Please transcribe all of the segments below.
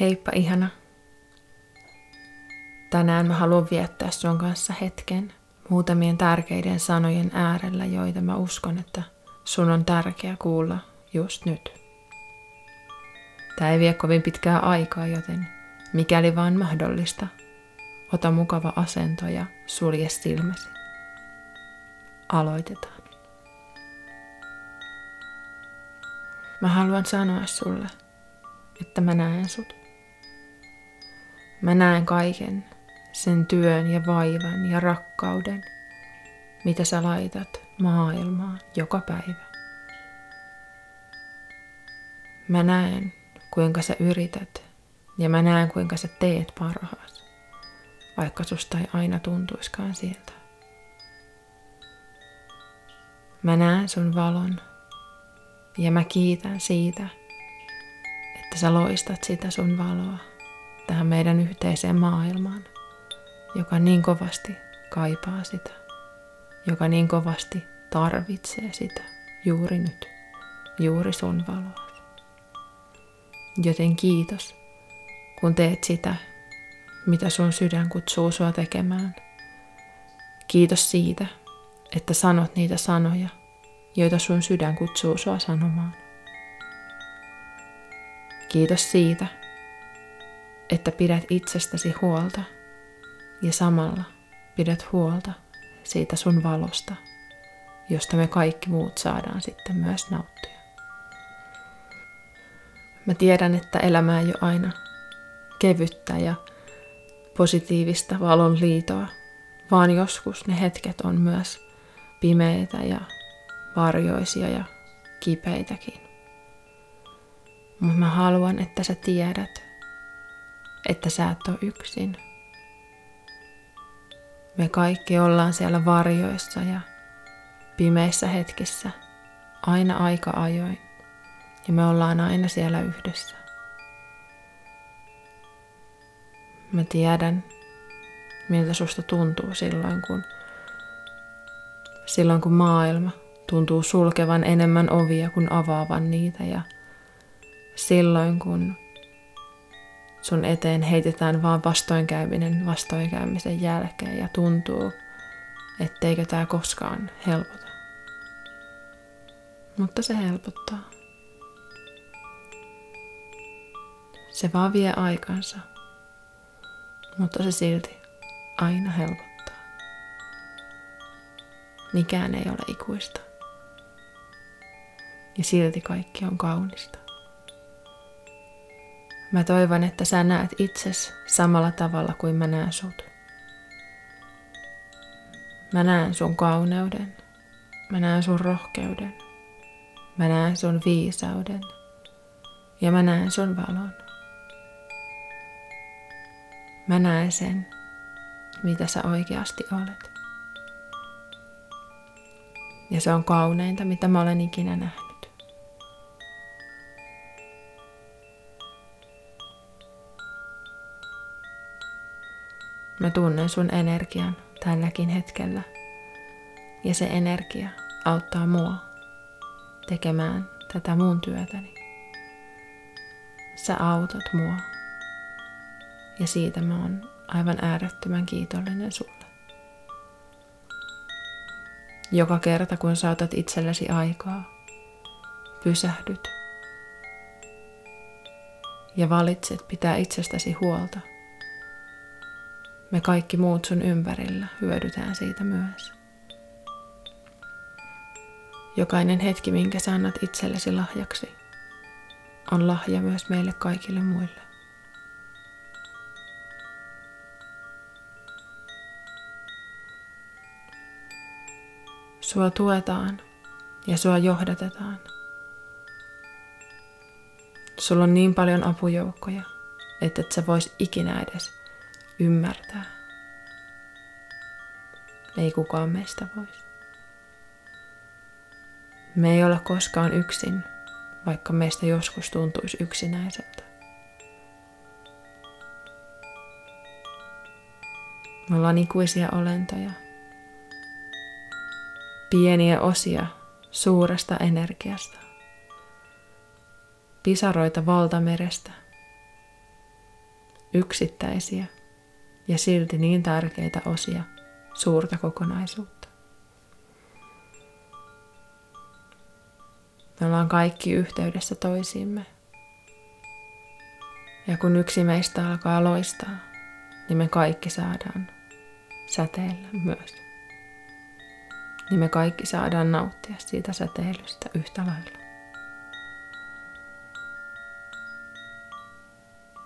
Heippa ihana. Tänään mä haluan viettää sun kanssa hetken muutamien tärkeiden sanojen äärellä, joita mä uskon, että sun on tärkeä kuulla just nyt. Tämä ei vie kovin pitkää aikaa, joten mikäli vaan mahdollista, ota mukava asento ja sulje silmäsi. Aloitetaan. Mä haluan sanoa sulle, että mä näen sut. Mä näen kaiken, sen työn ja vaivan ja rakkauden, mitä sä laitat maailmaan joka päivä. Mä näen, kuinka sä yrität ja mä näen, kuinka sä teet parhaas, vaikka susta ei aina tuntuiskaan sieltä. Mä näen sun valon ja mä kiitän siitä, että sä loistat sitä sun valoa tähän meidän yhteiseen maailmaan, joka niin kovasti kaipaa sitä, joka niin kovasti tarvitsee sitä juuri nyt, juuri sun valoa. Joten kiitos, kun teet sitä, mitä sun sydän kutsuu sua tekemään. Kiitos siitä, että sanot niitä sanoja, joita sun sydän kutsuu sua sanomaan. Kiitos siitä, että pidät itsestäsi huolta ja samalla pidät huolta siitä sun valosta, josta me kaikki muut saadaan sitten myös nauttia. Mä tiedän, että elämä ei ole aina kevyttä ja positiivista valon liitoa, vaan joskus ne hetket on myös pimeitä ja varjoisia ja kipeitäkin. Mutta mä haluan, että sä tiedät, että sä et ole yksin. Me kaikki ollaan siellä varjoissa ja pimeissä hetkissä aina aika ajoin. Ja me ollaan aina siellä yhdessä. Mä tiedän, miltä susta tuntuu silloin, kun, silloin, kun maailma tuntuu sulkevan enemmän ovia kuin avaavan niitä ja silloin, kun sun eteen heitetään vaan vastoinkäyminen vastoinkäymisen jälkeen ja tuntuu, etteikö tämä koskaan helpota. Mutta se helpottaa. Se vaan vie aikansa, mutta se silti aina helpottaa. Mikään ei ole ikuista. Ja silti kaikki on kaunista. Mä toivon, että sä näet itses samalla tavalla kuin mä näen sut. Mä näen sun kauneuden. Mä näen sun rohkeuden. Mä näen sun viisauden. Ja mä näen sun valon. Mä näen sen, mitä sä oikeasti olet. Ja se on kauneinta, mitä mä olen ikinä nähnyt. Mä tunnen sun energian tälläkin hetkellä. Ja se energia auttaa mua tekemään tätä mun työtäni. Sä autat mua ja siitä mä oon aivan äärettömän kiitollinen sulle. Joka kerta kun saatat itsellesi aikaa, pysähdyt ja valitset pitää itsestäsi huolta. Me kaikki muut sun ympärillä hyödytään siitä myös. Jokainen hetki, minkä sä annat itsellesi lahjaksi, on lahja myös meille kaikille muille. Sua tuetaan ja sua johdatetaan. Sulla on niin paljon apujoukkoja, että et sä vois ikinä edes ymmärtää. Ei kukaan meistä vois. Me ei olla koskaan yksin, vaikka meistä joskus tuntuisi yksinäiseltä. Me ollaan ikuisia olentoja, pieniä osia suuresta energiasta. Pisaroita valtamerestä, yksittäisiä ja silti niin tärkeitä osia suurta kokonaisuutta. Me ollaan kaikki yhteydessä toisiimme. Ja kun yksi meistä alkaa loistaa, niin me kaikki saadaan säteillä myös. Niin me kaikki saadaan nauttia siitä säteilystä yhtä lailla.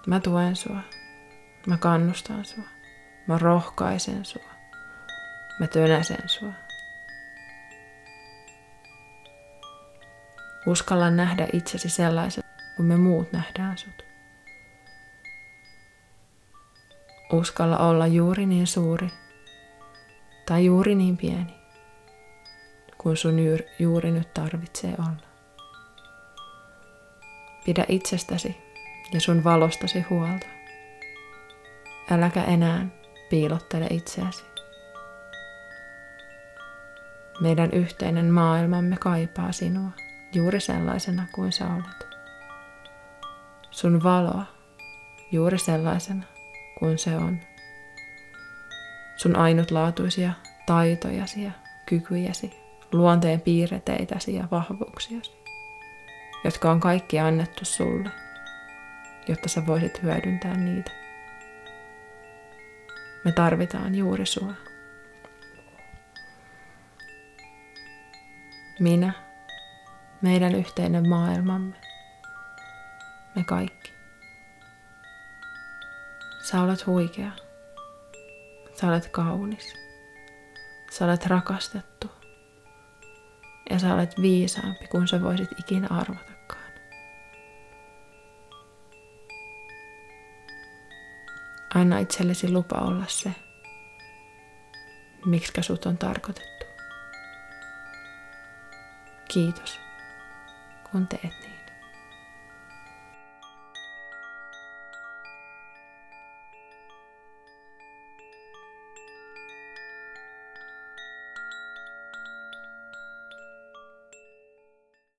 Mä tuen sua. Mä kannustan sua. Mä rohkaisen sua. Mä tönäsen sua. Uskalla nähdä itsesi sellaiset, kuin me muut nähdään sut. Uskalla olla juuri niin suuri tai juuri niin pieni, kuin sun juuri nyt tarvitsee olla. Pidä itsestäsi ja sun valostasi huolta. Äläkä enää piilottele itseäsi. Meidän yhteinen maailmamme kaipaa sinua juuri sellaisena kuin sä olet. Sun valoa juuri sellaisena kuin se on. Sun ainutlaatuisia taitojasi ja kykyjäsi, luonteen piirreteitäsi ja vahvuuksiasi, jotka on kaikki annettu sulle, jotta sä voisit hyödyntää niitä. Me tarvitaan juuri sua. Minä, meidän yhteinen maailmamme, me kaikki. Sä olet huikea. Sä olet kaunis. Sä olet rakastettu. Ja sä olet viisaampi kuin sä voisit ikinä arvatakaan. Anna itsellesi lupa olla se, miksi sut on tarkoitettu. Kiitos, kun teet niin.